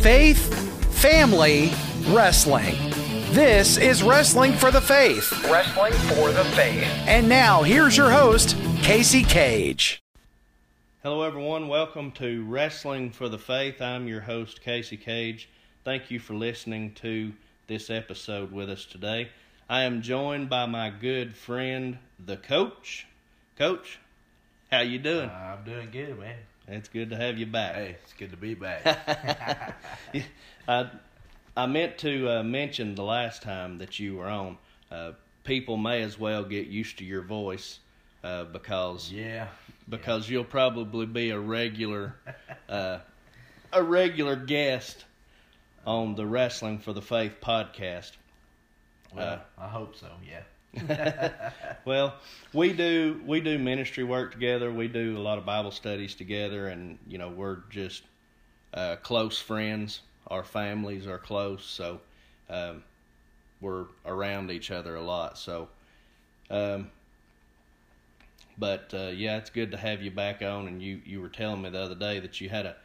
faith, family, wrestling. This is Wrestling for the Faith. Wrestling for the Faith. And now, here's your host, Casey Kage. Hello, everyone. Welcome to Wrestling for the Faith. I'm your host, Casey Kage. Thank you for listening to this episode with us today. I am joined by my good friend, the Coach. Coach, how you doing? I'm doing good, man. It's good to have you back. Hey, it's good to be back. I, I meant to uh, mention the last time that you were on. Uh, people may as well get used to your voice uh, because yeah, because you'll probably be a regular uh, a regular guest on the Wrestling for the Faith podcast. well, I hope so. Yeah. Well, we do we do ministry work together. We do a lot of Bible studies together, and you know we're just uh, close friends. Our families are close, so um, we're around each other a lot. So, um, but uh, yeah, it's good to have you back on. And you you were telling me the other day that you had a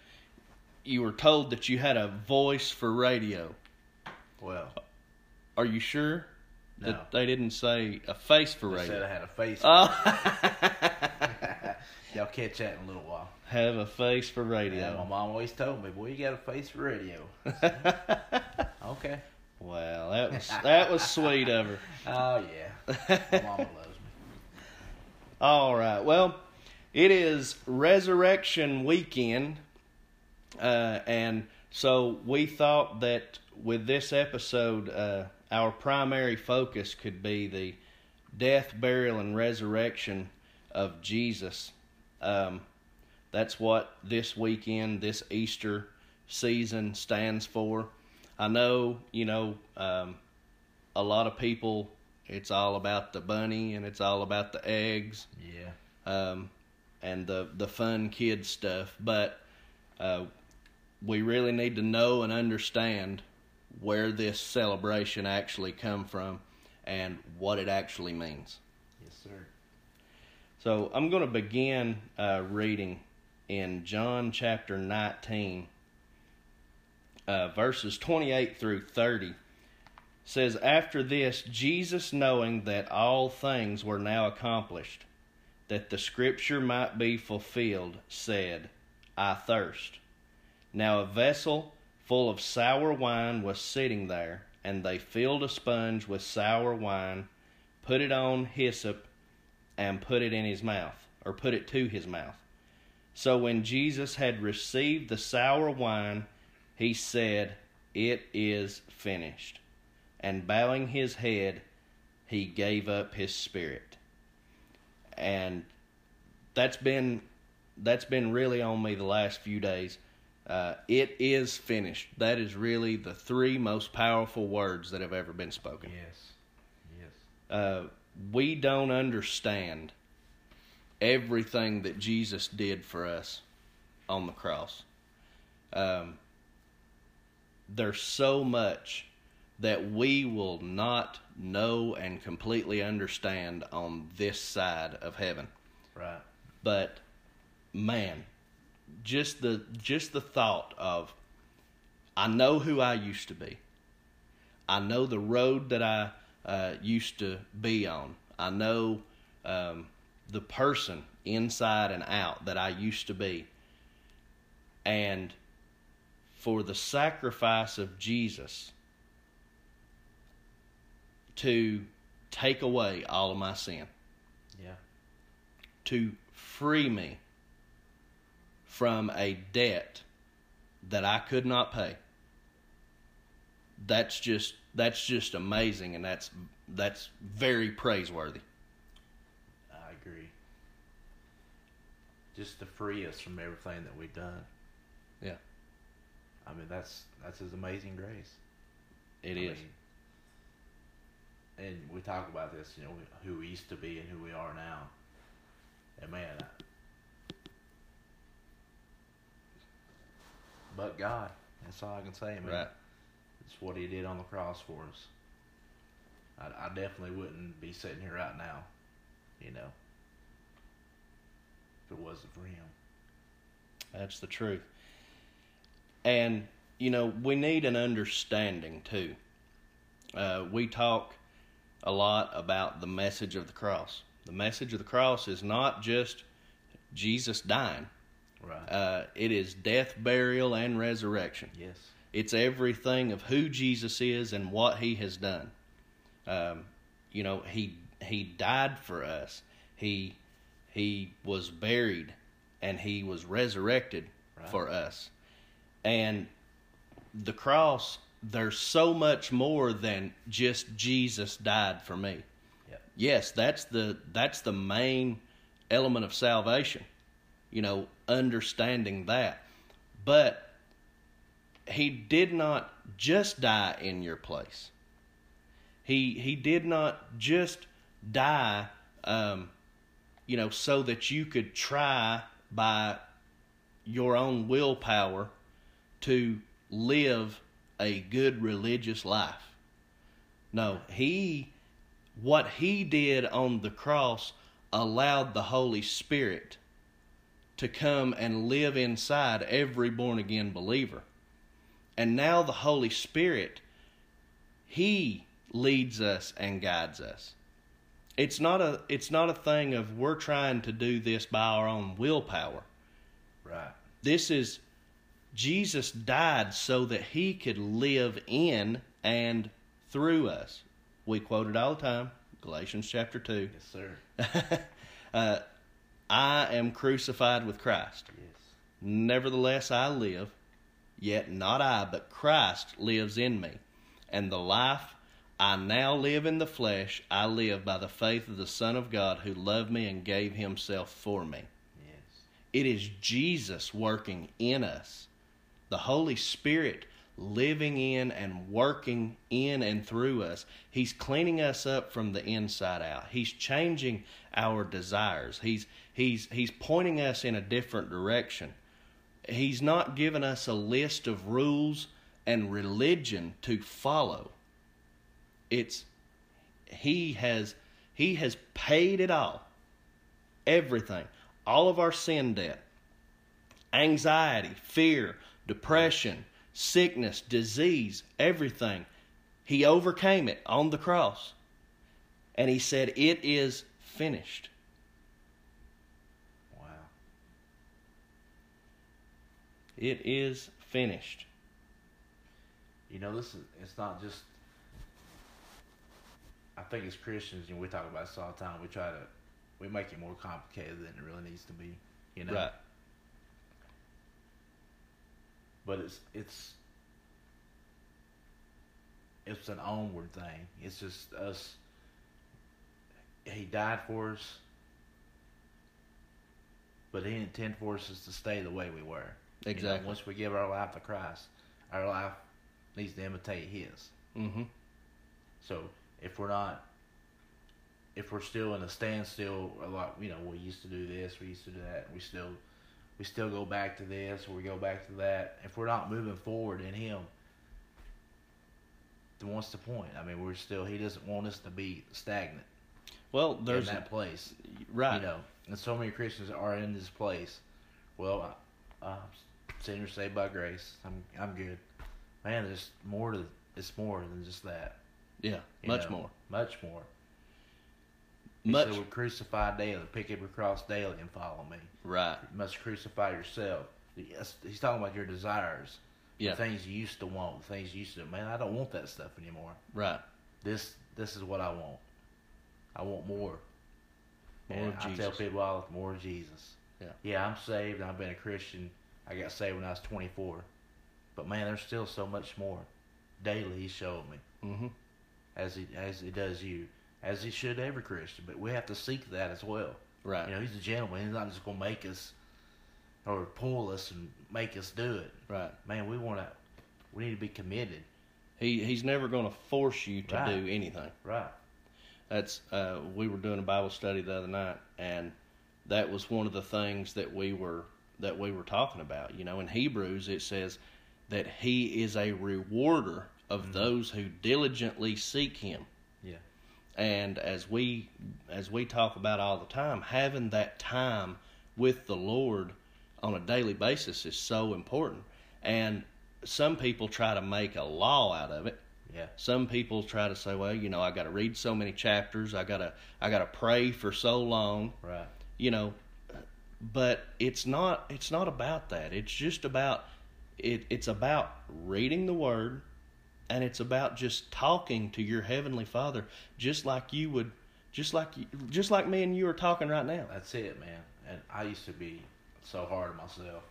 you were told that you had a voice for radio. Well, Are you sure No. that they didn't say a face for radio? said I had a face. Oh, Y'all catch that in a little while. have a face for Yeah, my radio. mom always told me, "Boy, you got a face for radio." okay. Well, that was that was sweet of her. Oh yeah, my mama loves me. All right. Well, it is Resurrection Weekend, uh, and so we thought that with this episode, uh, our primary focus could be the death, burial, and resurrection of Jesus. Um, that's what this weekend, this Easter season stands for. I know, you know, um, a lot of people, it's all about the bunny and it's all about the eggs Yeah. um, and the the fun kid stuff. But uh, we really need to know and understand where this celebration actually come from and what it actually means. Yes, sir. So I'm going to begin uh, reading in John chapter 19, uh, verses 28 through 30. Says, After this, Jesus, knowing that all things were now accomplished, that the scripture might be fulfilled, said, I thirst. Now a vessel full of sour wine was sitting there, and they filled a sponge with sour wine, put it on hyssop, and put it in his mouth, or put it to his mouth. So when Jesus had received the sour wine, he said, It is finished. And bowing his head, he gave up his spirit. And that's been that's been really on me the last few days. Uh, it is finished. That is really the three most powerful words that have ever been spoken Yes. Yes. uh, we don't understand everything that Jesus did for us on the cross. Um, there's so much that we will not know and completely understand on this side of heaven. Right. But man, just the just the thought of I know who I used to be. I know the road that I uh, used to be on. I know um, the person inside and out that I used to be. And for the sacrifice of Jesus to take away all of my sin, Yeah. to free me from a debt that I could not pay. That's just that's just amazing and that's that's very praiseworthy. I agree. Just to free us from everything that we've done. Yeah. I mean, that's that's His amazing grace. It I is. mean, and we talk about this, you know, who we used to be and who we are now. And man, but God, that's all I can say, man. Right. It's what He did on the cross for us. I, I definitely wouldn't be sitting here right now, you know, if it wasn't for Him. That's the truth. And you know, we need an understanding too. Uh, we talk a lot about the message of the cross. The message of the cross is not just Jesus dying. Right. Uh, it is death, burial, and resurrection. yes. It's everything of who Jesus is and what He has done. Um, you know, He He died for us. He He was buried, and He was resurrected Right. for us. And the cross, there's so much more than just Jesus died for me. Yep. Yes, that's the that's the main element of salvation. You know, understanding that. But he did not just die in your place. He he did not just die um, you know, so that you could try by your own willpower to live a good religious life. No, he what he did on the cross allowed the Holy Spirit to come and live inside every born again believer. And now the Holy Spirit he leads us and guides us. It's not a it's not a thing of we're trying to do this by our own willpower. Right. This is Jesus died so that he could live in and through us. We quote it all the time, Galatians chapter 2. Yes, sir. uh, I am crucified with Christ. Yes. Nevertheless, I live, yet not I, but Christ lives in me. And the life I now live in the flesh, I live by the faith of the Son of God who loved me and gave himself for me. Yes. It is Jesus working in us, the Holy Spirit living in and working in and through us. He's cleaning us up from the inside out. He's changing our desires. He's he's he's pointing us in a different direction. He's not giving us a list of rules and religion to follow. It's he has he has paid it all. Everything. All of our sin debt. Anxiety, fear, depression, sickness, disease, everything. He overcame it on the cross. And he said, It is finished. Wow. It is finished. You know, this is it's not just. I think as Christians, you know, we talk about this all the time. We try to, we make it more complicated than it really needs to be. You know. Right. But it's it's. It's an onward thing. It's just us. He died for us, but he didn't intend for us to stay the way we were. You know, Exactly. once we give our life to Christ, our life needs to imitate His. Mm-hmm. So if we're not, if we're still in a standstill, a lot, you know, we used to do this, we used to do that, we still, we still go back to this, or we go back to that. If we're not moving forward in Him, then what's the point? I mean, we're still. He doesn't want us to be stagnant Well, there's in that place, right. You know, and so many Christians are in this place. Well, I, I'm sinner saved by grace. I'm I'm good. Man, there's more to. It's more than just that. Yeah, you much know, more. Much more. He Much said, "We're crucified daily. Pick up your cross daily and follow me. right. You must crucify yourself." Yes, he's talking about your desires, Yeah. the things you used to want, the things you used to. Man, I don't want that stuff anymore. Right. This this is what I want. I want more. More And I tell people all more of Jesus. Yeah. Yeah, I'm saved. I've been a Christian. I got saved when I was 24. But man, there's still so much more. Daily, He's showing me Mm-hmm. as he as he does you, as he should every Christian. But we have to seek that as well. Right. You know, he's a gentleman. He's not just gonna make us or pull us and make us do it. right. Man, we want to. We need to be committed. He he's never going to force you to Right. do anything. Right. That's uh, we were doing a Bible study the other night, and that was one of the things that we were that we were talking about. You know, in Hebrews it says that He is a rewarder of those who diligently seek Him. Yeah. And as we as we talk about all the time, having that time with the Lord on a daily basis is so important. And some people try to make a law out of it. Yeah. Some people try to say, well, you know, I got to read so many chapters. I gotta I gotta pray for so long. Right. You know, but it's not it's not about that. It's just about it. It's about reading the Word, and it's about just talking to your heavenly Father, just like you would, just like you, just like me and you are talking right now. That's it, man. And I used to be so hard on myself,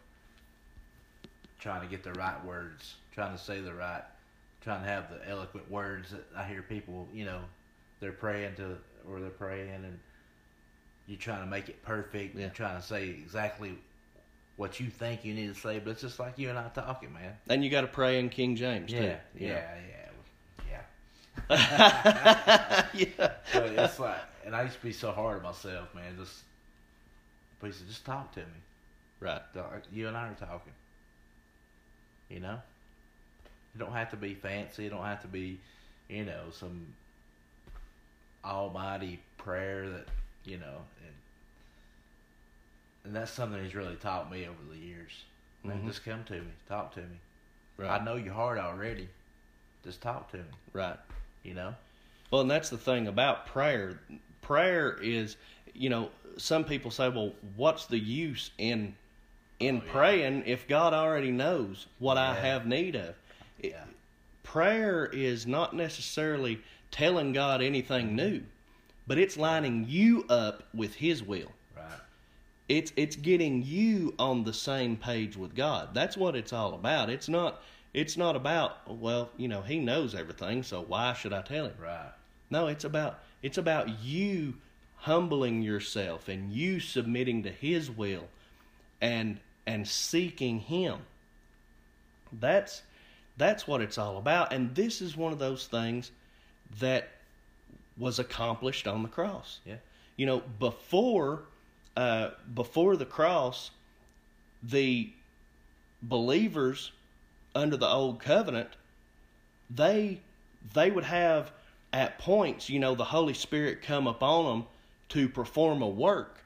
trying to get the right words, trying to say the right, trying to have the eloquent words that I hear people, you know, they're praying to, or they're praying, and you're trying to make it perfect, Yeah. and trying to say exactly what you think you need to say, but it's just like you and I talking, man. And you got to pray in King James too. Yeah, know. yeah, yeah, yeah. yeah. But it's like, and I used to be so hard on myself, man. Just, said, just talk to me. Right. You and I are talking. You know? It don't have to be fancy. It don't have to be, you know, some almighty prayer that, you know, and, and that's something he's really taught me over the years. Man, Mhm. just come to me. Talk to me. Right. I know your heart already. Just talk to me. Right. You know? Well, and that's the thing about prayer. Prayer is, you know, some people say, "Well, what's the use in in Oh, yeah. praying if God already knows what I have need of?" It- Yeah. Prayer is not necessarily telling God anything mm-hmm. new, but it's lining you up with His will. Right. It's it's getting you on the same page with God. That's what it's all about. It's not it's not about well, you know, He knows everything, so why should I tell Him? Right. No, it's about it's about you humbling yourself and you submitting to his will and and seeking him. That's that's what it's all about and this is one of those things that was accomplished on the cross. Yeah. You know, before uh, before the cross, the believers under the old covenant, they they would have at points, you know, the Holy Spirit come upon them to perform a work,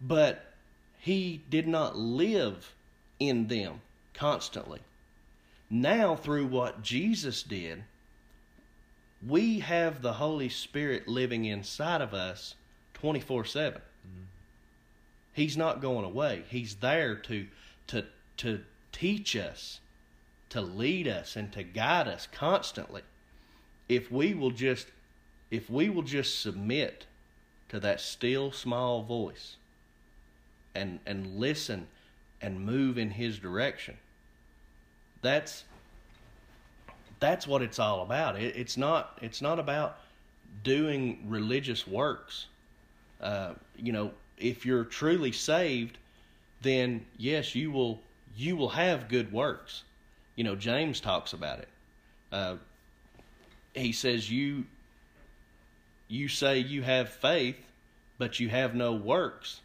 but he did not live in them constantly. Now, through what Jesus did, we have the Holy Spirit living inside of us 24 7. He's not going away. He's there to, to, to teach us, to lead us, and to guide us constantly. If we will just, if we will just submit to that still small voice and, and listen and move in His direction, that's that's what it's all about. It, it's not it's not about doing religious works. Uh, you know, if you're truly saved, then yes, you will you will have good works. You know, James talks about it. Uh, he says you you say you have faith, but you have no works.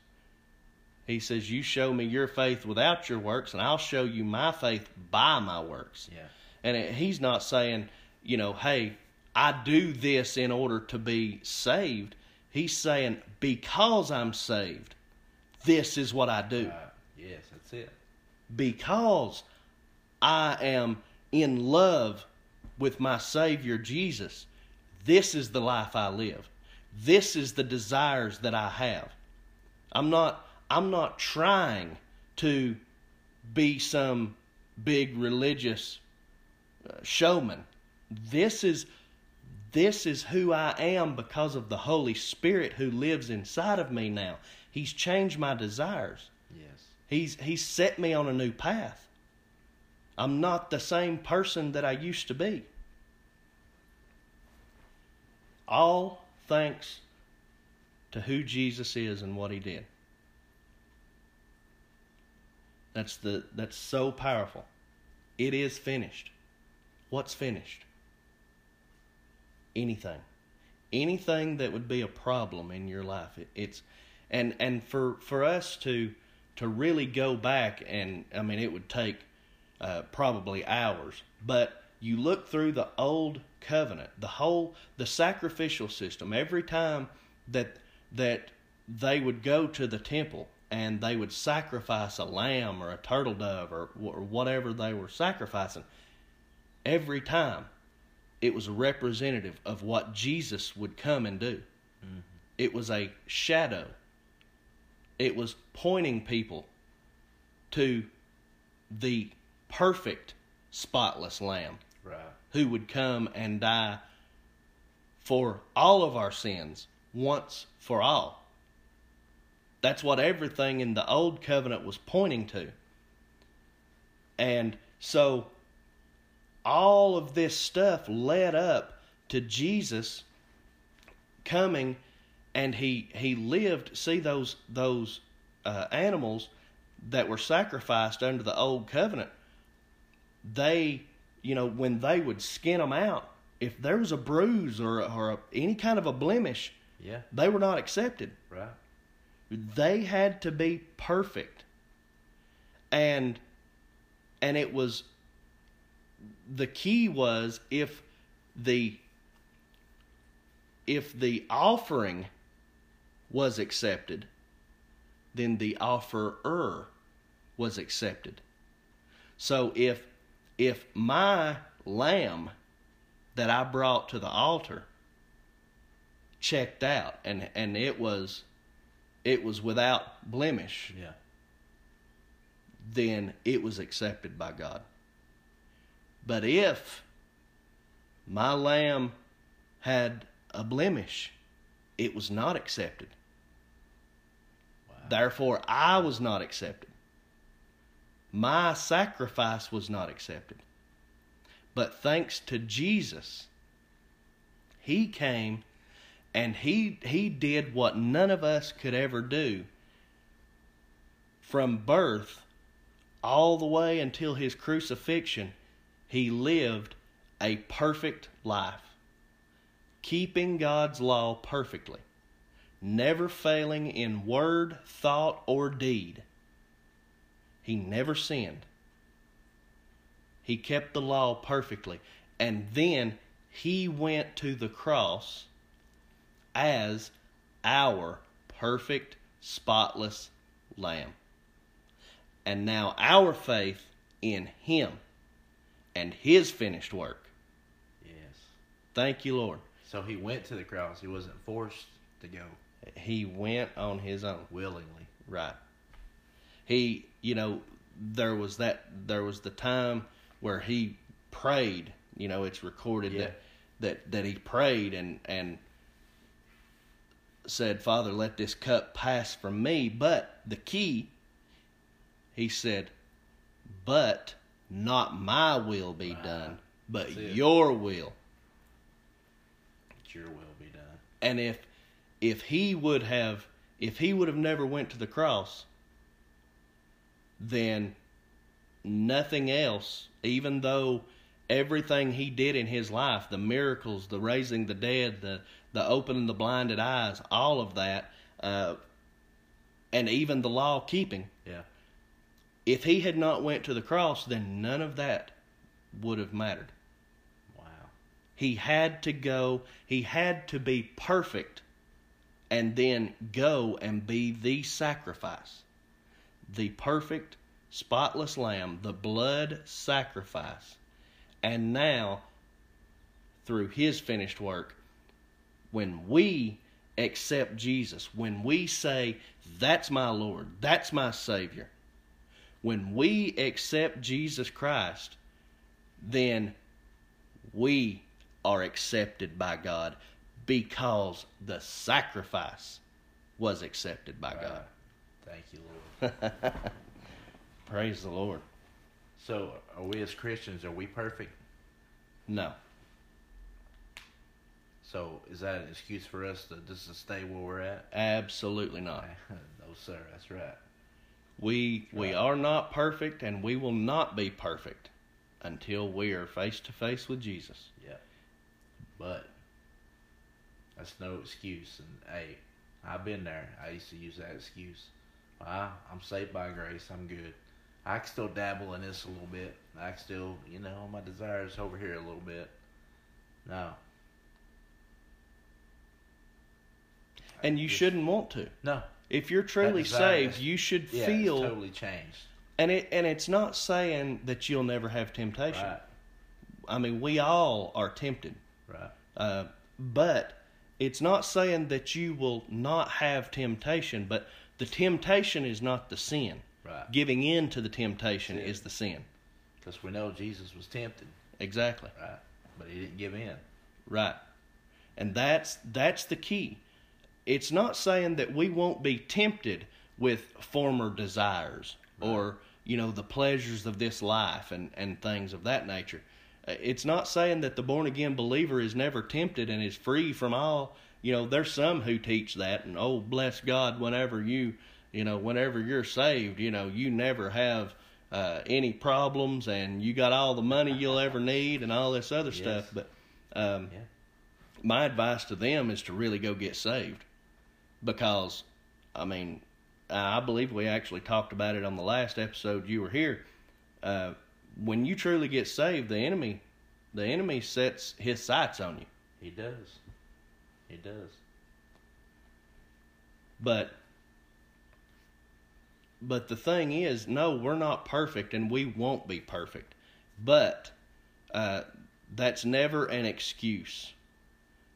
He says, You show me your faith without your works, and I'll show you my faith by my works. Yeah. And it, he's not saying, you know, hey, I do this in order to be saved. He's saying, because I'm saved, this is what I do. Right. Yes, that's it. Because I am in love with my Savior Jesus, this is the life I live. This is the desires that I have. I'm not I'm not trying to be some big religious uh, showman. This is this is who I am because of the Holy Spirit who lives inside of me now. He's changed my desires. Yes. He's he's set me on a new path. I'm not the same person that I used to be. All thanks to who Jesus is and what he did. That's the that's so powerful. It is finished. What's finished? Anything. Anything that would be a problem in your life. It, it's and and for for us to to really go back and I mean it would take uh, probably hours, but you look through the old covenant, the whole the sacrificial system. Every time that that they would go to the temple, and they would sacrifice a lamb or a turtle dove or, or whatever they were sacrificing, every time it was representative of what Jesus would come and do. Mm-hmm. It was a shadow. It was pointing people to the perfect, spotless lamb Right. who would come and die for all of our sins once for all. That's what everything in the old covenant was pointing to. And so all of this stuff led up to Jesus coming and he he lived see those those uh, animals that were sacrificed under the old covenant they you know when they would skin them out if there was a bruise or, or a, any kind of a blemish Yeah. they were not accepted Right. They had to be perfect. And and it was the key was if the if the offering was accepted then the offerer was accepted. So if if my lamb that I brought to the altar checked out and and it was it was without blemish, Yeah. then it was accepted by God. But if my lamb had a blemish, it was not accepted. Therefore, I was not accepted. My sacrifice was not accepted. But thanks to Jesus, He came and he he did what none of us could ever do from birth all the way until his crucifixion. He lived a perfect life keeping God's law perfectly never failing in word thought or deed. He never sinned. He kept the law perfectly. And then he went to the cross as our perfect, spotless Lamb. And now our faith in Him and His finished work. Yes. Thank you, Lord. So he went to the cross. He wasn't forced to go He went on His own. willingly. Right. He, you know, there was that, there was the time where He prayed. You know, it's recorded Yeah. that, that, that He prayed and, and, said, Father, let this cup pass from me. But the key, he said, but not my will be done, but your will. Your will be done. And if if he would have if he would have never went to the cross, then nothing else, even though everything he did in his life, the miracles, the raising the dead, the the opening the blinded eyes, all of that, uh, and even the law keeping, Yeah. if he had not went to the cross, then none of that would have mattered. Wow. He had to go, he had to be perfect and then go and be the sacrifice. The perfect, spotless lamb, the blood sacrifice. And now, through his finished work, when we accept Jesus, when we say, That's my Lord, that's my Savior, when we accept Jesus Christ, then we are accepted by God because the sacrifice was accepted by God. Thank you, Lord. Praise the Lord. So, are we as Christians, are we perfect? No. So, is that an excuse for us to just to stay where we're at? Absolutely not. no, sir. That's right. We we are not perfect and we will not be perfect until we are face to face with Jesus. Yeah. But that's no excuse. And hey, I've been there. I used to use that excuse. I, I'm saved by grace. I'm good. I can still dabble in this a little bit. I can still, you know, my desires over here a little bit. No. And you shouldn't want to. No. If you're truly saved, you should Yeah, feel it's totally changed. and it and it's not saying that you'll never have temptation. Right. I mean, we all are tempted. Right. Uh, but it's not saying that you will not have temptation, but the temptation is not the sin. Right. Giving in to the temptation is the sin. Because we know Jesus was tempted. Exactly. Right. But he didn't give in. Right. And that's that's the key. It's not saying that we won't be tempted with former desires or, you know, the pleasures of this life and, and things of that nature. Uh, It's not saying that the born again believer is never tempted and is free from all. You know, there's some who teach that and oh bless God whenever you you know, whenever you're saved, you know, you never have uh, any problems and you got all the money you'll ever need and all this other stuff. But um, Yeah. my advice to them is to really go get saved because i mean i believe we actually talked about it on the last episode you were here uh, when you truly get saved the enemy the enemy sets his sights on you He does. He does. but but the thing is no we're not perfect and we won't be perfect but uh, that's never an excuse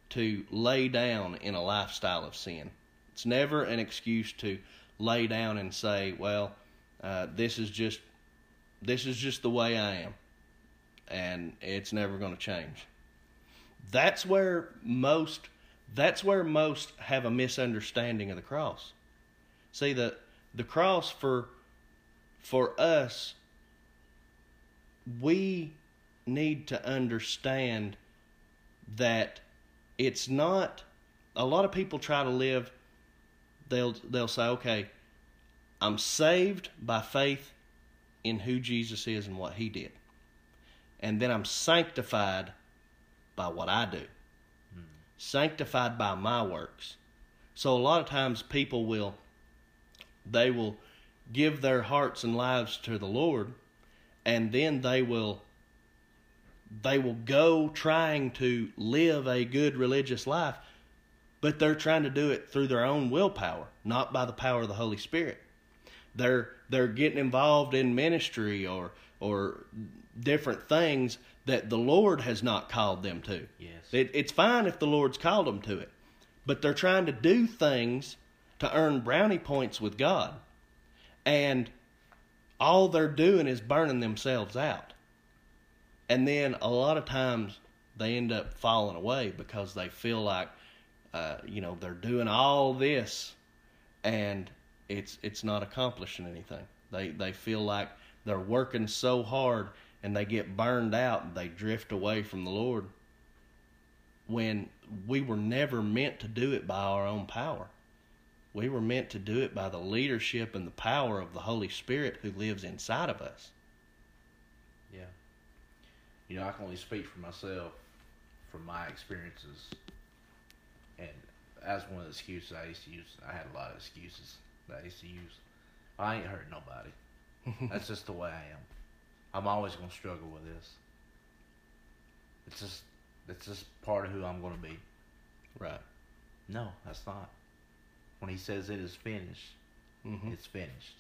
to lay down in a lifestyle of sin it's never an excuse to lay down and say well uh, this is just this is just the way i am and it's never going to change that's where most that's where most have a misunderstanding of the cross. See the the cross for for us we need to understand that it's not a lot of people try to live they'll they'll say okay I'm saved by faith in who Jesus is and what he did. And then I'm sanctified by what I do sanctified by my works. So a lot of times people will they will give their hearts and lives to the Lord and then they will they will go trying to live a good religious life but they're trying to do it through their own willpower, not by the power of the Holy Spirit. They're they're getting involved in ministry or or different things that the Lord has not called them to. Yes. It, it's fine if the Lord's called them to it, but they're trying to do things to earn brownie points with God, and all they're doing is burning themselves out. And then a lot of times they end up falling away because they feel like, uh, you know, they're doing all this, and it's it's not accomplishing anything. They they feel like they're working so hard and they get burned out and they drift away from the Lord when we were never meant to do it by our own power. We were meant to do it by the leadership and the power of the Holy Spirit who lives inside of us. Yeah. You know, I can only speak for myself from my experiences. And as one of the excuses I used to use, I had a lot of excuses that I used to use. I ain't hurt nobody. That's just the way I am. I'm always gonna struggle with this. It's just it's just part of who I'm gonna be. Right. No, that's not. When he says it is finished, hmm it's finished.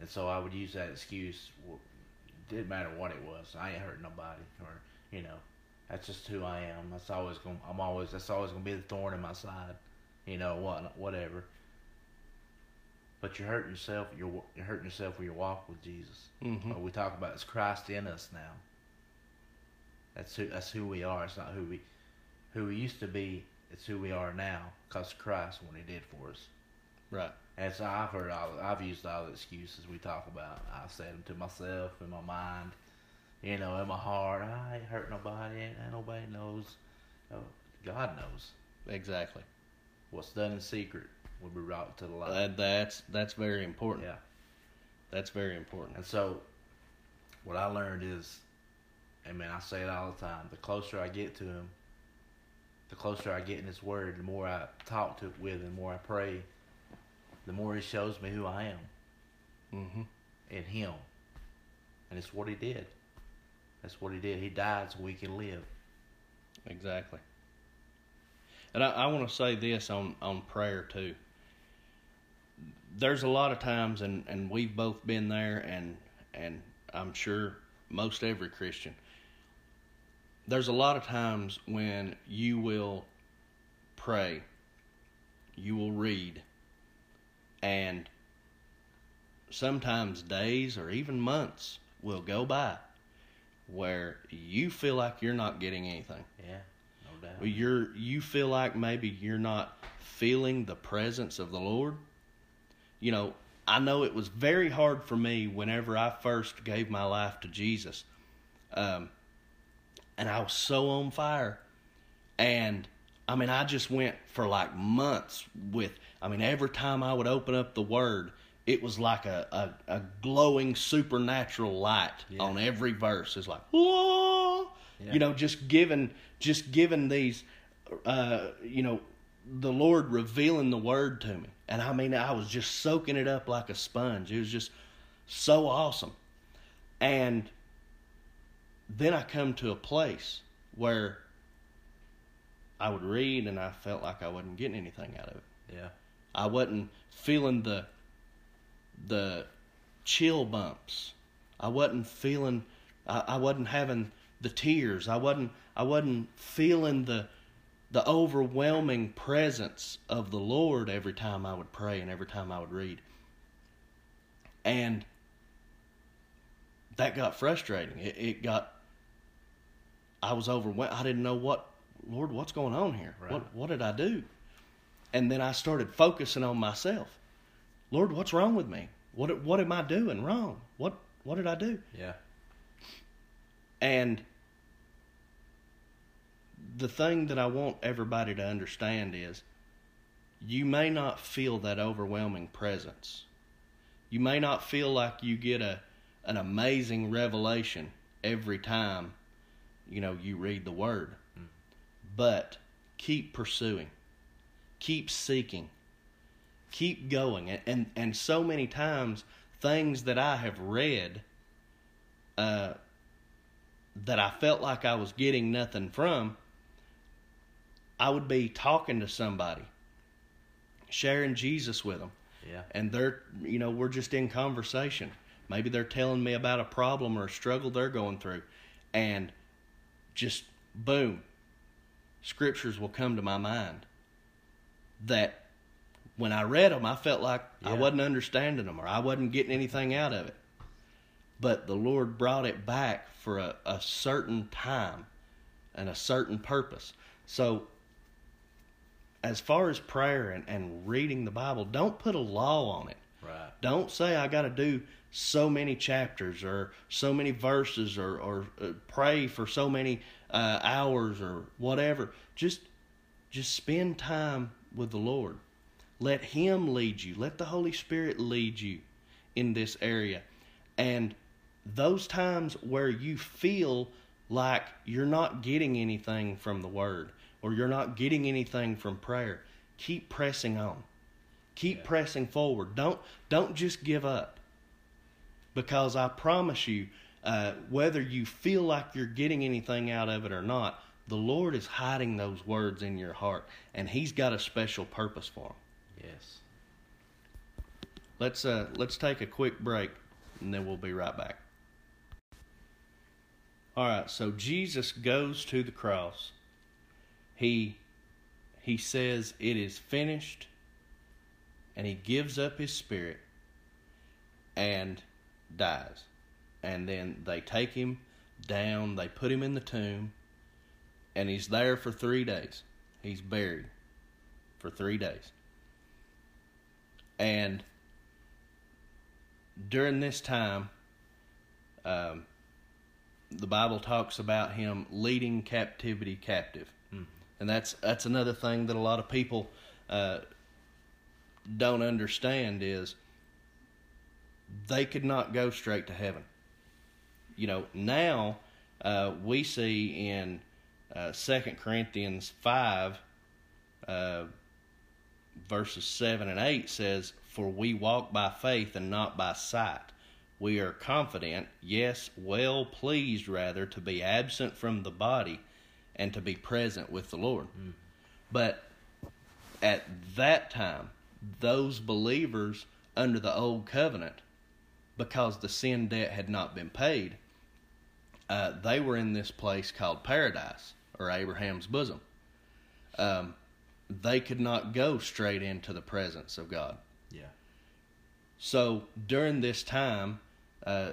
And so I would use that excuse. Well, didn't matter what it was. I ain't hurt nobody, or you know, that's just who I am. That's always going. I'm always. That's always going to be the thorn in my side. You know what? Whatever. But you're hurting yourself. You're you're hurting yourself when you walk with Jesus. Mhm. What we talk about is Christ in us now. That's who. That's who we are. It's not who we, who we used to be. It's who we are now because Christ what He did for us. Right. And so I've heard all, I've used all the excuses we talk about. I've said them to myself in my mind, you know, in my heart. I ain't hurt nobody. Ain't, ain't nobody knows. No, God knows Exactly. what's done in secret will be brought to the light. That, that's that's very important. yeah. That's very important. And so, what I learned is, I mean, I say it all the time. The closer I get to Him, the closer I get in His Word, the more I talk to with, and the more I pray, the more He shows me who I am. hmm in him. And it's what he did. That's what he did. He died so we can live. Exactly. And I, I want to say this on, on prayer too. There's a lot of times, and, and we've both been there, and and I'm sure most every Christian. There's a lot of times when you will pray, you will read, and sometimes days or even months will go by where you feel like you're not getting anything. Yeah, no doubt. You're you feel like maybe you're not feeling the presence of the Lord. You know, I know it was very hard for me whenever I first gave my life to Jesus. Um, and I was so on fire. And I mean, I just went for like months with, I mean, every time I would open up the Word, it was like a, a, a glowing supernatural light Yeah. on every verse. It's like, whoa, Yeah. you know, just giving, just giving these, uh, you know, the Lord revealing the Word to me. And I mean, I was just soaking it up like a sponge. It was just so awesome. And then I come to a place where I would read and I felt like I wasn't getting anything out of it. Yeah, I wasn't feeling the the chill bumps. I wasn't feeling I, I wasn't having the tears. I wasn't I wasn't feeling the the overwhelming presence of the Lord every time I would pray and every time I would read. And that got frustrating. It, it got I was overwhelmed. I didn't know what Lord, what's going on here? Right. What what did I do? And then I started focusing on myself. Lord, what's wrong with me? What what am I doing wrong? What what did I do? yeah, And the thing that I want everybody to understand is you may not feel that overwhelming presence. You may not feel like you get a an amazing revelation every time you know you read the word. Mm. But keep pursuing. Keep seeking. Keep going. And and, and so many times things that I have read uh that I felt like I was getting nothing from, I would be talking to somebody, sharing Jesus with them, yeah, and they're, you know, we're just in conversation. Maybe they're telling me about a problem or a struggle they're going through, and just boom, scriptures will come to my mind that when I read them, I felt like I wasn't understanding them or I wasn't getting anything out of it but the Lord brought it back for a, a certain time and a certain purpose. So, as far as prayer and, and reading the Bible, don't put a law on it. right, Don't say I got to do so many chapters or so many verses or, or uh, pray for so many uh, hours or whatever. Just just spend time with the Lord. Let Him lead you. Let the Holy Spirit lead you in this area. And those times where you feel like you're not getting anything from the Word or you're not getting anything from prayer, keep pressing on. Keep pressing forward. Don't don't just give up. Because I promise you, uh, whether you feel like you're getting anything out of it or not, the Lord is hiding those words in your heart, and He's got a special purpose for them. Yes, Let's uh, let's take a quick break, and then we'll be right back. All right. So Jesus goes to the cross. He he says it is finished, and he gives up his spirit, and dies. And then they take him down. They put him in the tomb, and he's there for three days. He's buried for three days. And during this time, um, the Bible talks about him leading captivity captive, and that's that's another thing that a lot of people uh, don't understand is they could not go straight to heaven. You know, now uh, we see in uh, Second Corinthians five. Verses 7 and 8 says, For we walk by faith and not by sight. We are confident, yes, well pleased rather, to be absent from the body and to be present with the Lord. But at that time, those believers under the old covenant, because the sin debt had not been paid, uh, they were in this place called paradise or Abraham's bosom. Um, they could not go straight into the presence of God. Yeah. So during this time, uh,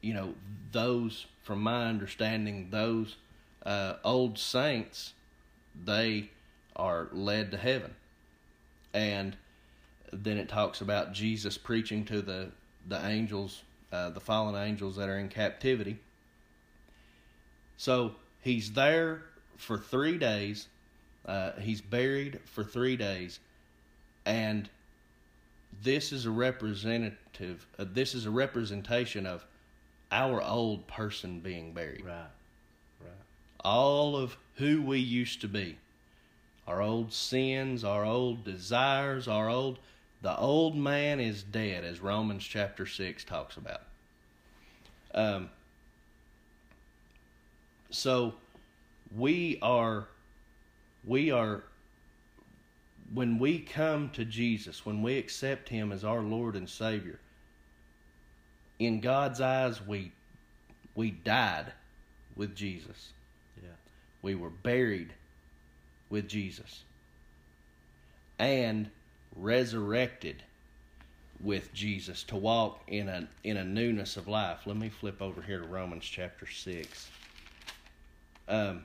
you know, those, from my understanding, those uh, old saints, they are led to heaven. And then it talks about Jesus preaching to the, the angels, uh, the fallen angels that are in captivity. So he's there for three days. Uh, he's buried for three days. And this is a representative, uh, this is a representation of our old person being buried. Right. Right. All of who we used to be. Our old sins, our old desires, our old. The old man is dead, as Romans chapter 6 talks about. Um, so we are we are when we come to Jesus, when we accept him as our Lord and Savior, in God's eyes we we died with Jesus. Yeah. We were buried with Jesus and resurrected with Jesus to walk in a in a newness of life. Let me flip over here to Romans chapter 6. Um,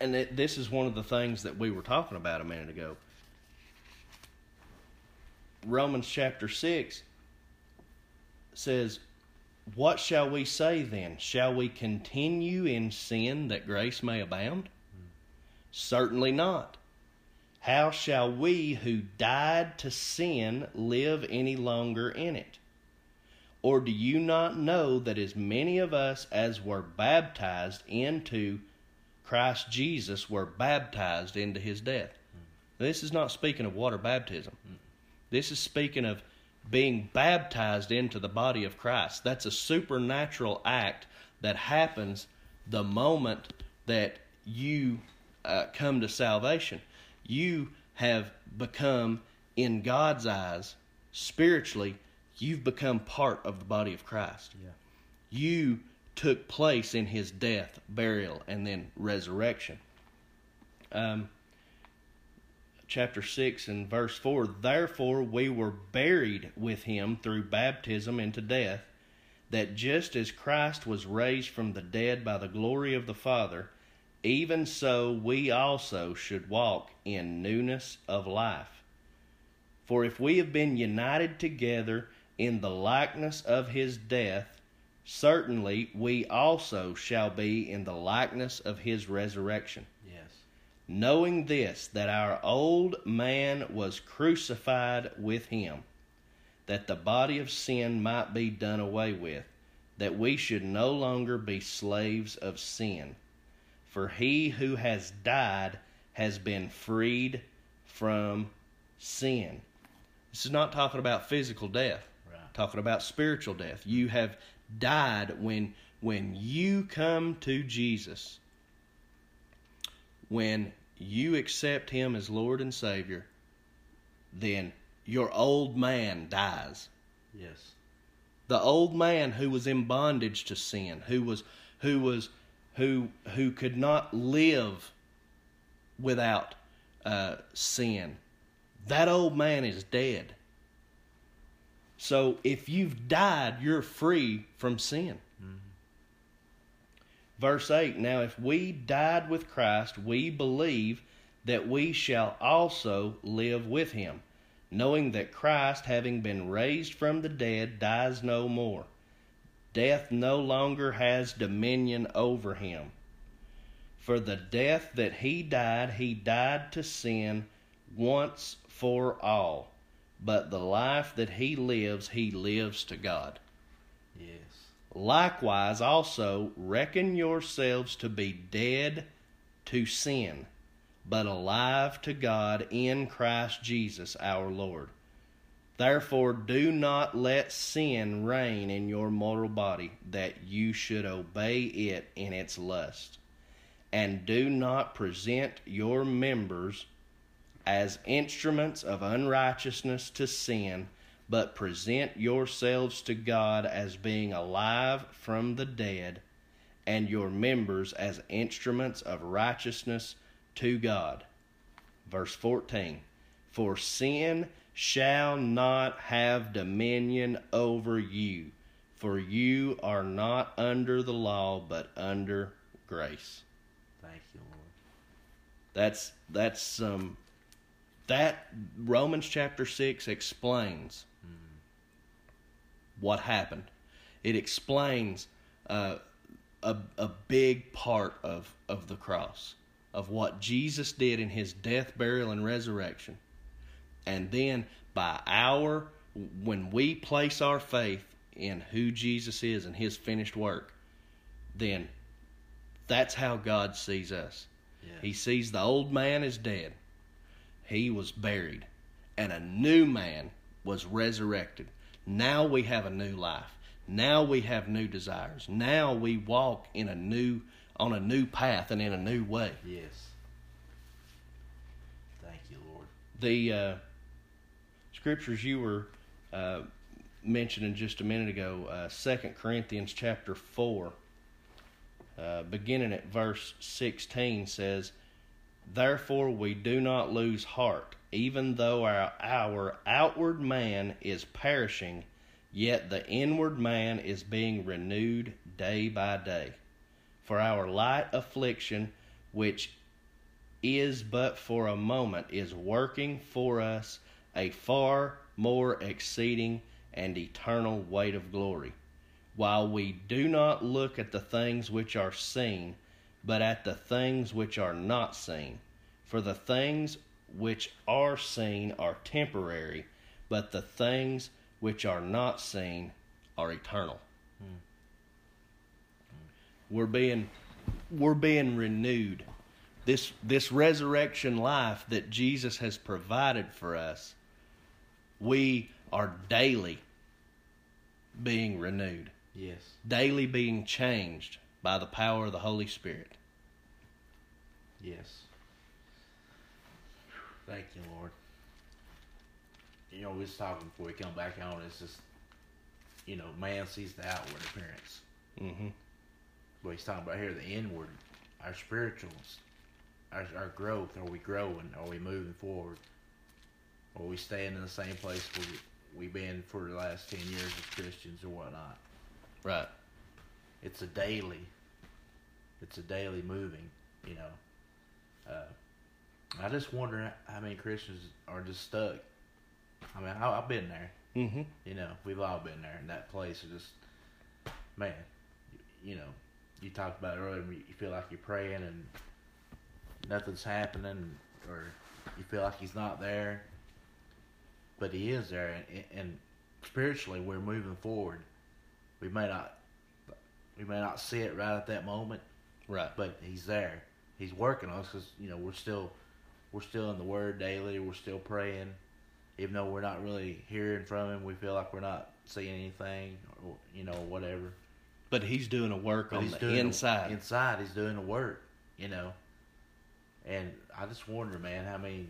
and it, this is one of the things that we were talking about a minute ago. Romans chapter 6 says, What shall we say then? Shall we continue in sin that grace may abound? Certainly not. How shall we who died to sin live any longer in it? Or do you not know that as many of us as were baptized into Christ Jesus were baptized into his death? This is not speaking of water baptism. This is speaking of being baptized into the body of Christ. That's a supernatural act that happens the moment that you uh, come to salvation. You have become, in God's eyes, spiritually, you've become part of the body of Christ. Yeah. You took place in his death, burial, and then resurrection. Um, chapter 6 and verse 4 Therefore we were buried with him through baptism into death, that just as Christ was raised from the dead by the glory of the Father, even so we also should walk in newness of life. For if we have been united together in the likeness of his death, certainly we also shall be in the likeness of his resurrection Yes. knowing this, that our old man was crucified with him, that the body of sin might be done away with, that we should no longer be slaves of sin. For he who has died has been freed from sin. This is not talking about physical death, Right. talking about spiritual death. You have died when when you come to Jesus when you accept him as Lord and Savior, then your old man dies. Yes. The old man who was in bondage to sin, who was who was who who could not live without uh, sin, that old man is dead. So if you've died, you're free from sin. Verse 8 Now, if we died with Christ, we believe that we shall also live with him, knowing that Christ, having been raised from the dead, dies no more. Death no longer has dominion over him. For the death that he died, he died to sin once for all. But the life that he lives, he lives to God. Yes. Likewise, also reckon yourselves to be dead to sin, but alive to God in Christ Jesus our Lord. Therefore, do not let sin reign in your mortal body, that you should obey it in its lust. and do not present your members as instruments of unrighteousness to sin, but present yourselves to God as being alive from the dead, and your members as instruments of righteousness to God. Verse 14 For sin shall not have dominion over you, for you are not under the law, but under grace. Thank you, Lord. That's that's um that Romans chapter six explains what happened. It explains uh, a a big part of of the cross of what Jesus did in His death, burial, and resurrection, and then by our when we place our faith in who Jesus is and His finished work, then that's how God sees us. Yeah. He sees the old man is dead. He was buried. And a new man was resurrected. Now we have a new life. Now we have new desires. Now we walk in a new on a new path and in a new way. Yes. Thank you, Lord. The uh, scriptures you were uh, mentioning just a minute ago, uh, Corinthians chapter 4, uh, beginning at verse 16, says, Therefore we do not lose heart, even though our, our outward man is perishing, yet the inward man is being renewed day by day. For our light affliction, which is but for a moment, is working for us a far more exceeding and eternal weight of glory. While we do not look at the things which are seen, but at the things which are not seen. For the things which are seen are temporary, but the things which are not seen are eternal. We're being we're being renewed. This this resurrection life that Jesus has provided for us, we are daily being renewed, Yes. daily being changed by the power of the Holy Spirit. Yes. Thank you, Lord. You know, we was talking before we come back on. It's just, you know, man sees the outward appearance, Mm-hmm. but he's talking about here the inward, our spirituals, our our growth. Are we growing? Are we moving forward? Are we staying in the same place we we've been for the last ten years as Christians or whatnot? Right. It's a daily it's a daily moving you know. Uh, i just wonder how many christians are just stuck. I mean I, i've been there. Hmm you know we've all been there in that place of just man you, you know you talked about it earlier you you feel like you're praying and nothing's happening or you feel like he's not there. But he is there and, and spiritually we're moving forward. We may not we may not see it right at that moment Right. but he's there. He's working on us because you know we're still we're still in the word daily. We're still praying. Even though we're not really hearing from him we feel like we're not seeing anything or you know whatever. But he's doing a work but on the doing the- inside. inside he's doing the work you know. And i just wonder man how many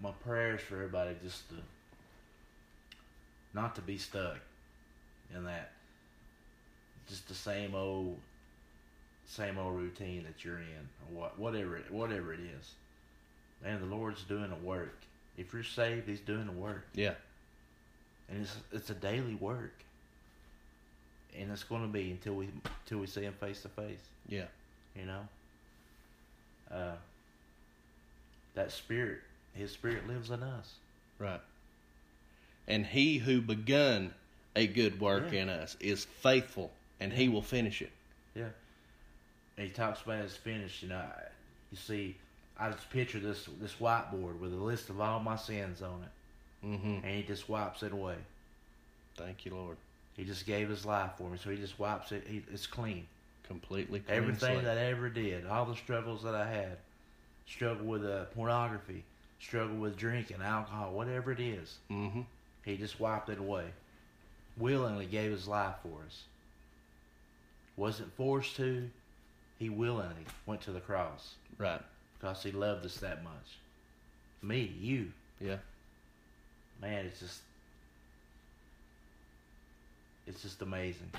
my prayers for everybody just to not to be stuck in that just the same old same old routine that you're in or what whatever it, whatever it is. Man the lord's doing the work. If you're saved he's doing the work. Yeah. and it's it's a daily work. And it's going to be until we until we see him face to face. Yeah. you know? Uh that spirit his spirit lives in us. Right. And he who begun a good work Yeah. in us is faithful, and he will finish it. yeah and he talks about his finish, you know I- you see i just picture this this whiteboard with a list of all my sins on it hmm and he just wipes it away Thank you, Lord. he just gave his life for me so he just wipes it he, it's clean Completely clean Everything slate. that I ever did, all the struggles that I had, struggle with uh, pornography, struggle with drinking, alcohol, whatever it is, Mhm. He just wiped it away. Willingly gave his life for us. wasn't forced to. He willingly went to the cross Right. because he loved us that much. Me, you, Yeah. man, it's just, it's just amazing.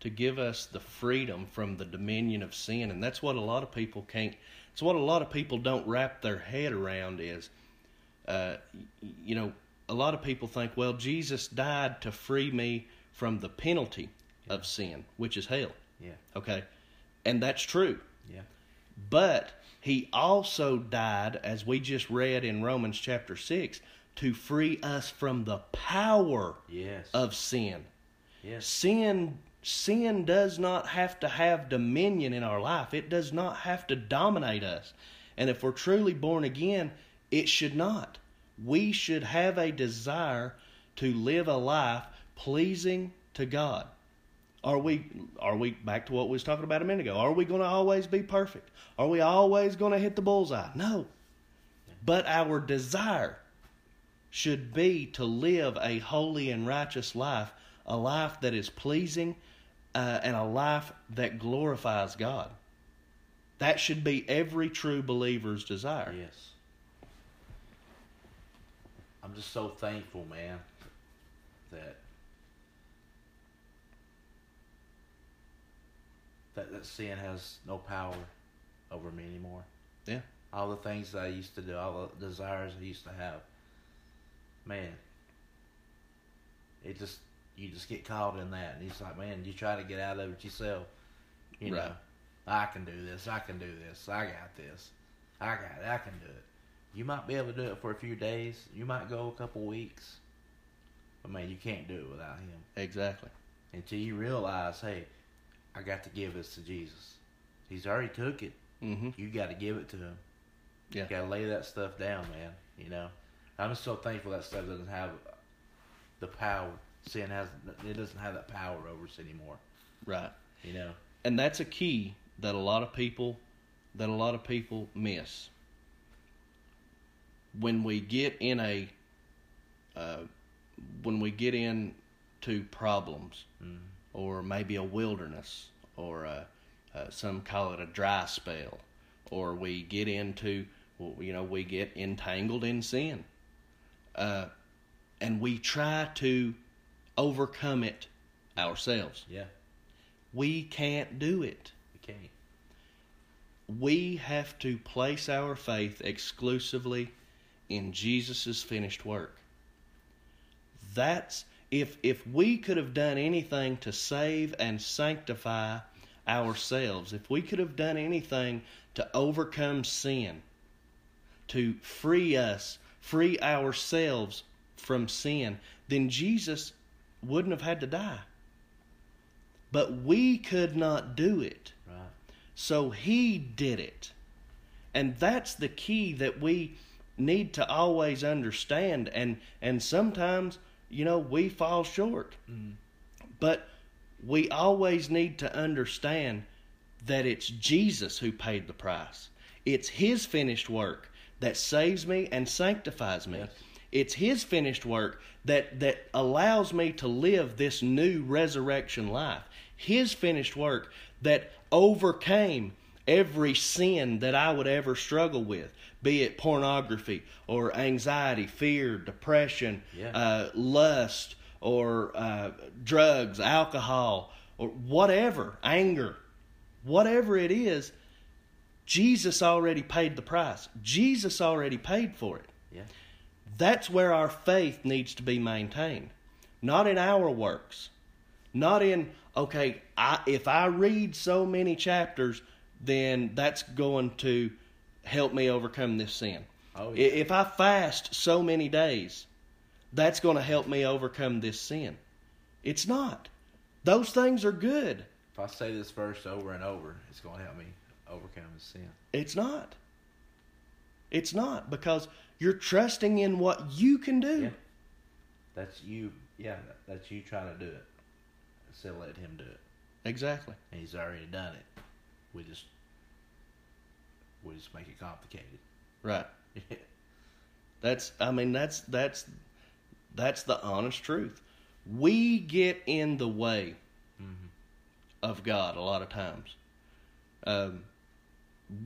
to give us the freedom from the dominion of sin and that's what a lot of people can't it's what a lot of people don't wrap their head around is uh, you know a lot of people think well jesus died to free me from the penalty of sin which is hell. Yeah, okay? And that's true. Yeah, but he also died as we just read in romans chapter 6 to free us from the power yes, of sin. Yes, sin sin does not have to have dominion in our life. It does not have to dominate us. And if we're truly born again it should not we should have a desire to live a life pleasing to god are we are we back to what we was talking about a minute ago are we going to always be perfect are we always going to hit the bullseye no but our desire should be to live a holy and righteous life, a life that is pleasing, uh, and a life that glorifies God. That should be every true believer's desire. yes. I'm just so thankful, man, that that that sin has no power over me anymore. Yeah. all the things that I used to do, all the desires I used to have. Man, it just you just get caught in that, and it's like, man, you try to get out of it yourself. You Right. know, I can do this. I can do this. I got this. I got it. I can do it. You might be able to do it for a few days. You might go a couple weeks, but man, you can't do it without him Exactly. until you realize, hey, I got to give this to Jesus. He's already took it. hmm You got to give it to him. Yeah. You gotta lay that stuff down, man. You know, I'm so thankful that stuff doesn't have the power. Sin has it doesn't have that power over us anymore. Right. You know. And that's a key that a lot of people that a lot of people miss. When we get in a uh, when we get into problems, Mm. or maybe a wilderness, or a, uh, some call it a dry spell, or we get into, well, you know, we get entangled in sin, uh, and we try to overcome it ourselves. Yeah, We can't do it. we can't. We have to place our faith exclusively in Jesus' finished work. That's if if we could have done anything to save and sanctify ourselves, if we could have done anything to overcome sin, to free us, free ourselves from sin, then Jesus wouldn't have had to die. But we could not do it. Right. So he did it. And that's the key that we need to always understand and and sometimes you know we fall short. Mm. But we always need to understand that it's Jesus who paid the price. It's his finished work that saves me and sanctifies me. Yes. It's his finished work that that allows me to live this new resurrection life. His finished work that overcame every sin that I would ever struggle with, be it pornography or anxiety, fear, depression, Yeah. uh, lust, or uh, drugs, alcohol, or whatever, anger, whatever it is. Jesus already paid the price. Jesus already paid for it. Yeah. That's where our faith needs to be maintained. Not in our works. Not in, okay, I, if I read so many chapters, then that's going to help me overcome this sin. Oh, yeah. If I fast so many days, that's going to help me overcome this sin. It's not. Those things are good. If I say this verse over and over, it's going to help me overcome the sin. It's not. It's not because you're trusting in what you can do. Yeah. That's you. Yeah, that's you trying to do it. Instead of letting him do it, Exactly. and he's already done it. We just we just make it complicated. Right. That's I mean that's that's that's the honest truth. We get in the way of God a lot of times. Um,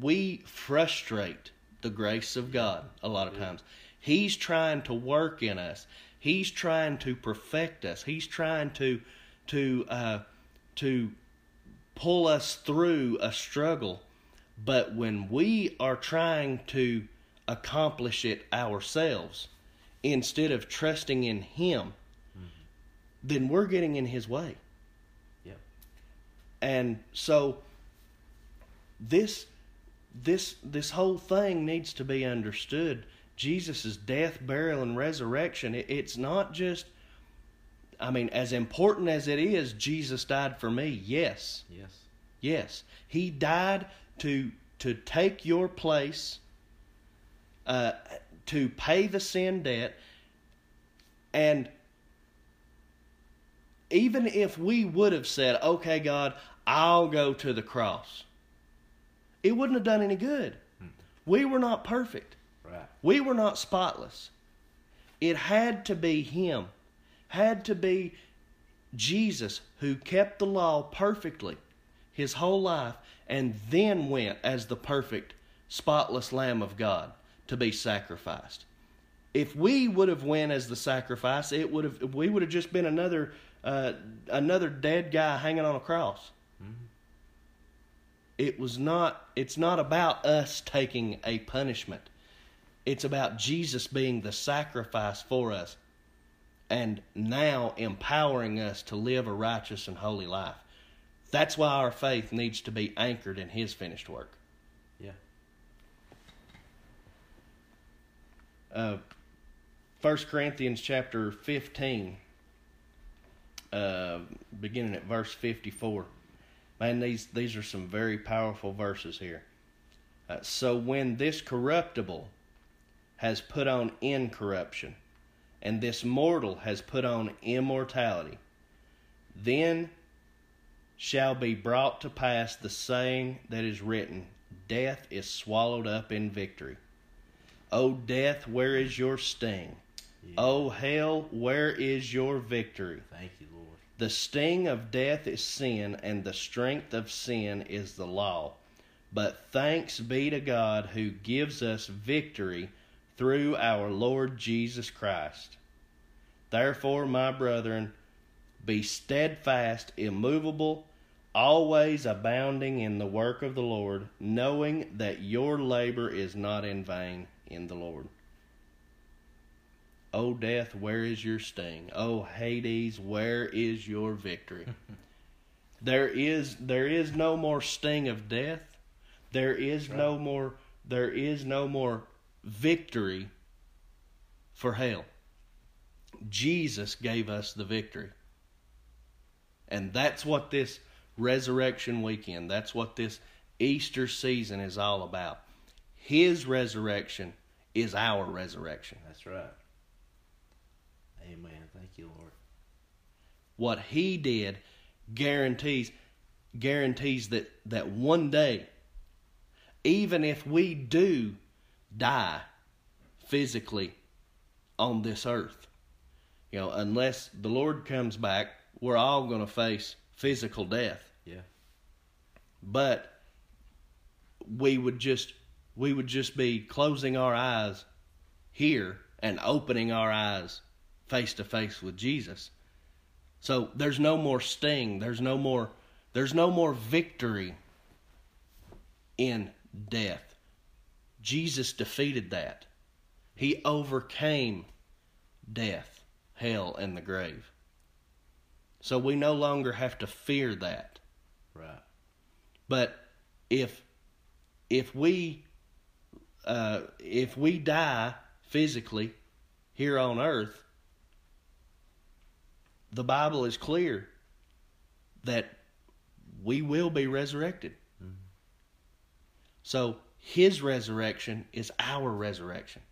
we frustrate the grace of God a lot of times. He's trying to work in us. He's trying to perfect us. He's trying to to uh, to pull us through a struggle. But when we are trying to accomplish it ourselves instead of trusting in Him, then we're getting in His way. Yeah. And so this this this whole thing needs to be understood. Jesus' death, burial, and resurrection. It, it's not just I mean, as important as it is, Jesus died for me. Yes. Yes. Yes. He died to to take your place, uh, to pay the sin debt, and even if we would have said, "Okay, God, I'll go to the cross," it wouldn't have done any good. We were not perfect. Right. We were not spotless. It had to be Him, had to be Jesus who kept the law perfectly his whole life and then went as the perfect, spotless Lamb of God to be sacrificed. If we would have went as the sacrifice, it would have we would have just been another uh, another dead guy hanging on a cross. It was not. It's not about us taking a punishment. It's about Jesus being the sacrifice for us and now empowering us to live a righteous and holy life. That's why our faith needs to be anchored in His finished work. Yeah. Uh, 1 Corinthians chapter 15, uh, beginning at verse 54. Man, these, these are some very powerful verses here. Uh, so when this corruptible has put on incorruption, and this mortal has put on immortality, then shall be brought to pass the saying that is written Death is swallowed up in victory. O death, where is your sting? O hell, where is your victory? Thank you, Lord. The sting of death is sin, and the strength of sin is the law. But thanks be to God who gives us victory through our Lord Jesus Christ. Therefore, my brethren, be steadfast, immovable, always abounding in the work of the Lord, knowing that your labor is not in vain in the Lord. O death, where is your sting? O Hades, where is your victory? there is there is no more sting of death. There is no more there is no more victory for hell. Jesus gave us the victory. And that's what this resurrection weekend, that's what this Easter season is all about. His resurrection is our resurrection. That's right. Amen. Thank you, Lord. What he did guarantees guarantees that that one day even if we do die physically on this earth you know unless the lord comes back we're all going to face physical death Yeah. but we would just we would just be closing our eyes here and opening our eyes face to face with Jesus. So there's no more sting, there's no more there's no more victory in death. Jesus defeated that. He overcame death, hell and the grave. So we no longer have to fear that. Right. But if if we uh, if we die physically here on earth, the Bible is clear that we will be resurrected. So His resurrection is our resurrection,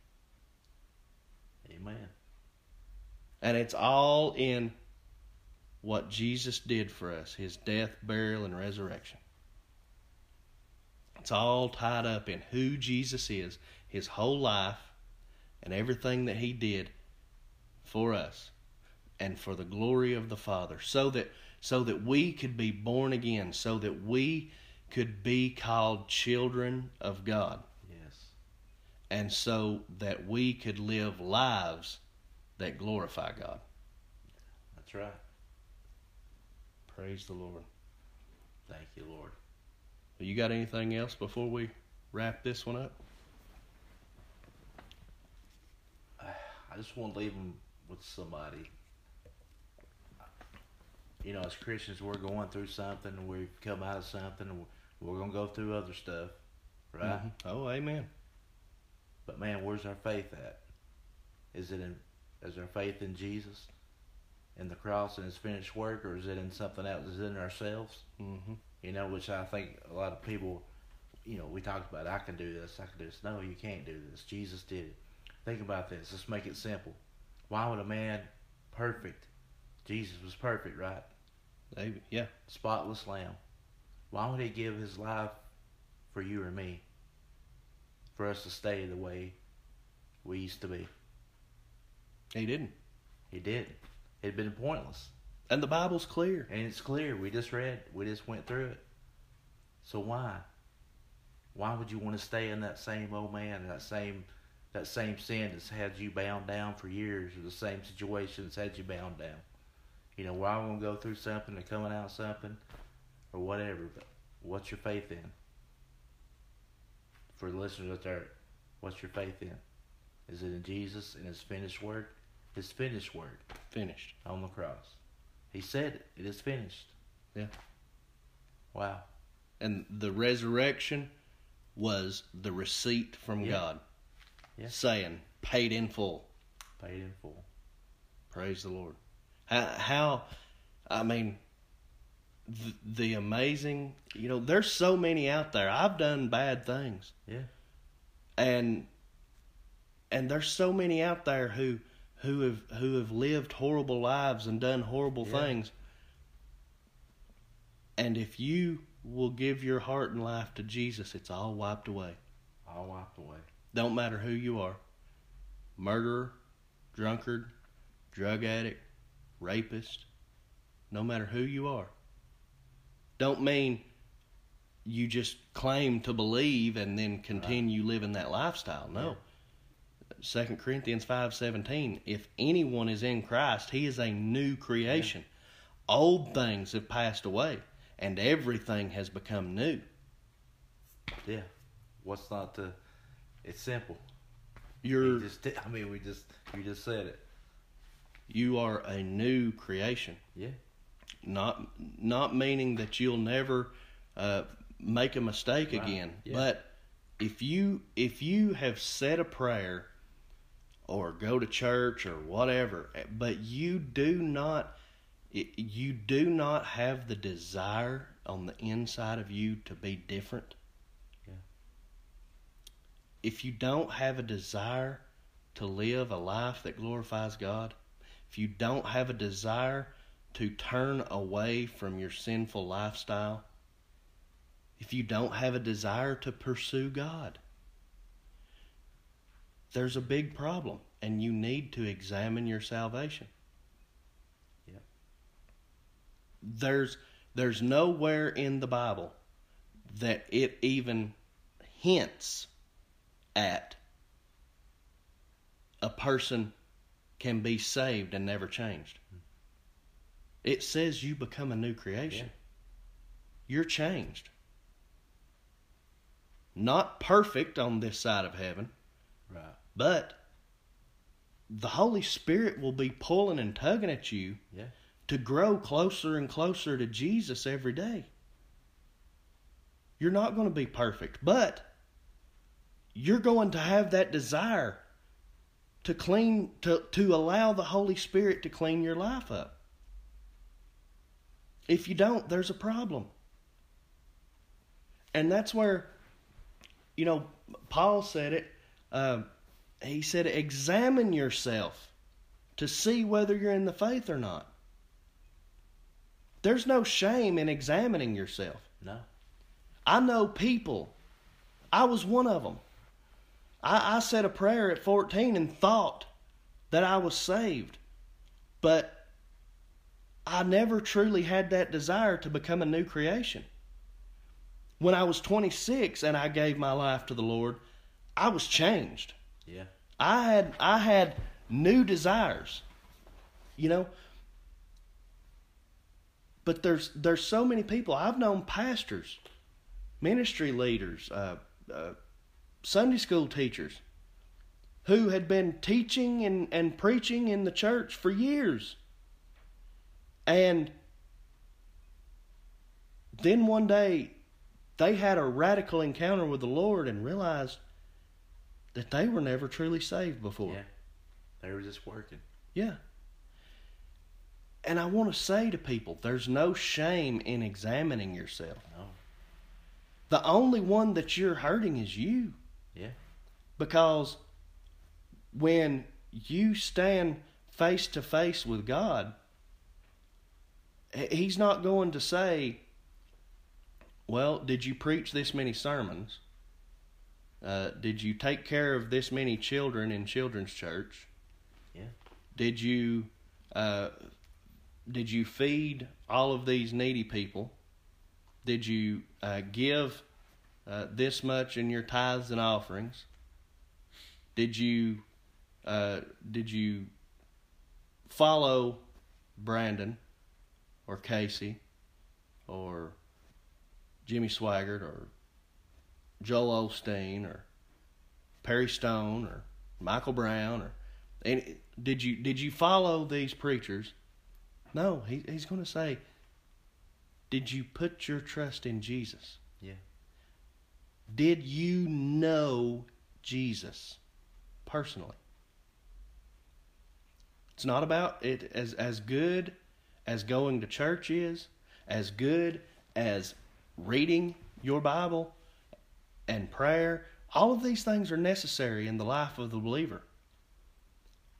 Amen. and it's all in what Jesus did for us His death, burial, and resurrection. It's all tied up in who Jesus is, his whole life, and everything that he did for us. and for the glory of the Father, so that so that we could be born again, so that we could be called children of God, Yes. and so that we could live lives that glorify God. That's right. Praise the Lord. Thank you, Lord. You got anything else before we wrap this one up? I just want to leave them with somebody. You know, as Christians, we're going through something. We've come out of something. And We're going to go through other stuff, right? Mhm. Oh, amen. But man, where's our faith at? Is it in? Is our faith in Jesus, in the cross and His finished work, or is it in something else? Is it in ourselves? hmm You know, which I think a lot of people, you know, we talked about. I can do this. I can do this. No, you can't do this. Jesus did it. Think about this. Let's make it simple. Why would a man perfect? Jesus was perfect, right? Maybe. Yeah. Spotless lamb. Why would he give his life for you or me? For us to stay the way we used to be. He didn't. He did. It'd been pointless. And the Bible's clear. And it's clear. We just read. We just went through it. So why? Why would you want to stay in that same old man, that same that same sin that's had you bound down for years, or the same situation that's had you bound down? You know, why we gonna go through something or coming out something, or whatever. But what's your faith in? For the listeners out there, what's your faith in? Is it in Jesus and His finished work? His finished work Finished. on the cross. He said it. It is finished. Yeah. Wow. And the resurrection was the receipt from Yeah. God Yeah. saying, paid in full. Paid in full. Praise the Lord. How, how I mean, the, the amazing, you know, there's so many out there. I've done bad things. Yeah. and and there's so many out there who who have who have lived horrible lives and done horrible Yeah. things and if you will give your heart and life to Jesus it's all wiped away All wiped away. don't matter who you are murderer drunkard drug addict rapist no matter who you are don't mean you just claim to believe and then continue living that lifestyle no Second Corinthians five seventeen. If anyone is in Christ, he is a new creation. Old things have passed away, and everything has become new. Yeah. What's not to? It's simple. You're You just. I mean, we just. You just said it. you are a new creation. Yeah. Not not meaning that you'll never uh, make a mistake Right. again, Yeah. but if you if you have said a prayer or go to church or whatever, but you do not you do not have the desire on the inside of you to be different. Yeah. If you don't have a desire to live a life that glorifies God, if you don't have a desire to turn away from your sinful lifestyle, if you don't have a desire to pursue God, there's a big problem and you need to examine your salvation. Yep. There's there's nowhere in the Bible that it even hints at a person can be saved and never changed. It says you become a new creation. You're changed. Not perfect on this side of heaven, Right. but the Holy Spirit will be pulling and tugging at you Yeah. to grow closer and closer to Jesus every day. You're not going to be perfect, but you're going to have that desire to clean to to allow the Holy Spirit to clean your life up. If you don't, there's a problem. And that's where you know Paul said it uh, he said examine yourself to see whether you're in the faith or not. There's no shame in examining yourself. No. I know people. I was one of them. I, I said a prayer at 14 and thought that I was saved. But I never truly had that desire to become a new creation. When I was 26 and I gave my life to the Lord, I was changed. Yeah. I had I had new desires. You know, but there's there's so many people I've known pastors, ministry leaders, uh, uh, Sunday school teachers, who had been teaching and, and preaching in the church for years, and then one day they had a radical encounter with the Lord and realized that they were never truly saved before. Yeah. They were just working. Yeah. And I want to say to people, there's no shame in examining yourself. No. The only one that you're hurting is you. Yeah. Because when you stand face to face with God, He's not going to say, Well, did you preach this many sermons? Uh, did you take care of this many children in children's church? Yeah. Did you uh, did you feed all of these needy people? Did you uh, give uh, this much in your tithes and offerings? Did you uh, did you follow Brandon or Casey or Jimmy Swaggart or Joel Osteen or Perry Stone or Michael Brown or and did you did you follow these preachers? No, he, he's going to say, did you put your trust in Jesus? Yeah. Did you know Jesus personally? It's not about it as as good as going to church is, as good as reading your Bible and prayer. All of these things are necessary in the life of the believer.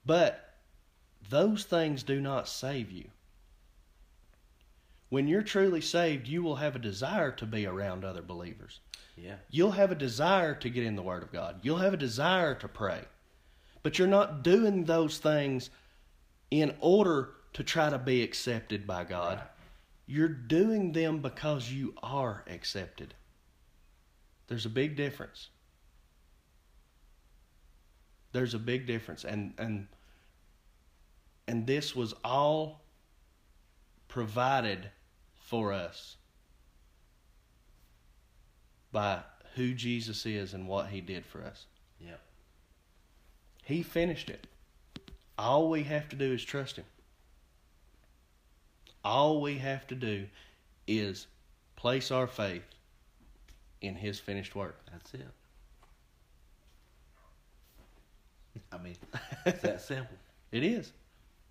But those things do not save you. When you're truly saved, you will have a desire to be around other believers. Yeah. You'll have a desire to get in the Word of God. You'll have a desire to pray. But you're not doing those things in order to try to be accepted by God. Right. You're doing them because you are accepted. There's a big difference. There's a big difference. And and and this was all provided for us by who Jesus is and what he did for us. Yeah. He finished it. All we have to do is trust him. All we have to do is place our faith in his finished work. That's it. I mean, it's that simple. It is.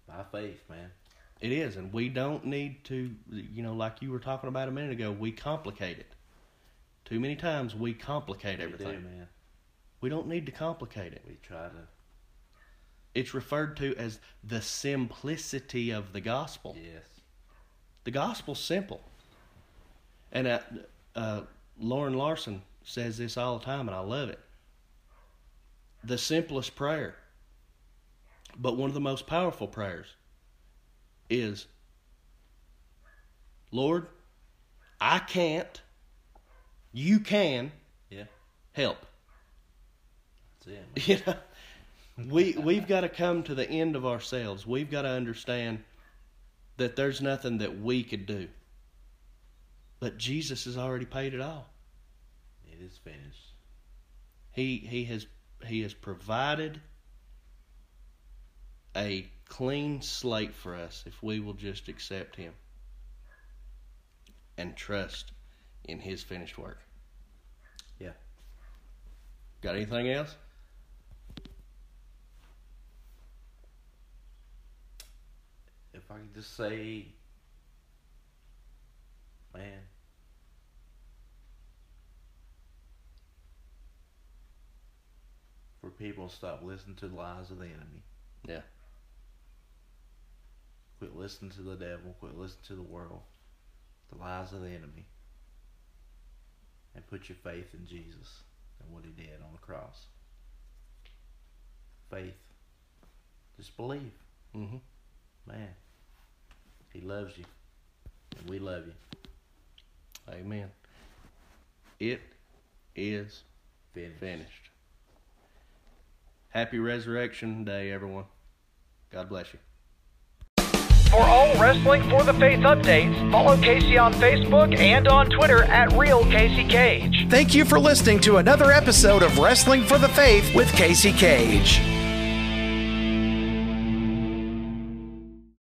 By faith, man. It is. And we don't need to, you know, like you were talking about a minute ago, we complicate it. Too many times we complicate We everything. do, man. We don't need to complicate it. We try to. It's referred to as the simplicity of the gospel. Yes. The gospel's simple. And uh, uh, Loren Larson says this all the time, and I love it. The simplest prayer, but one of the most powerful prayers, is Lord, I can't, you can Yeah. help. That's it. Man. You know, we we've got to come to the end of ourselves. We've got to understand that there's nothing that we could do. But Jesus has already paid it all. It is finished. He he has he has provided a clean slate for us if we will just accept him and trust in his finished work. Yeah. Got anything else? If I could just say, man, for people to stop listening to the lies of the enemy. Yeah. Quit listening to the devil. Quit listening to the world. The lies of the enemy. And put your faith in Jesus and what he did on the cross. Faith. Just believe. Mm-hmm. Man. He loves you. And we love you. Amen. It is Finished. finished. Happy Resurrection Day, everyone. God bless you. For all Wrestling for the Faith updates, follow Casey on Facebook and on Twitter at Real Casey Kage. Thank you for listening to another episode of Wrestling for the Faith with Casey Kage.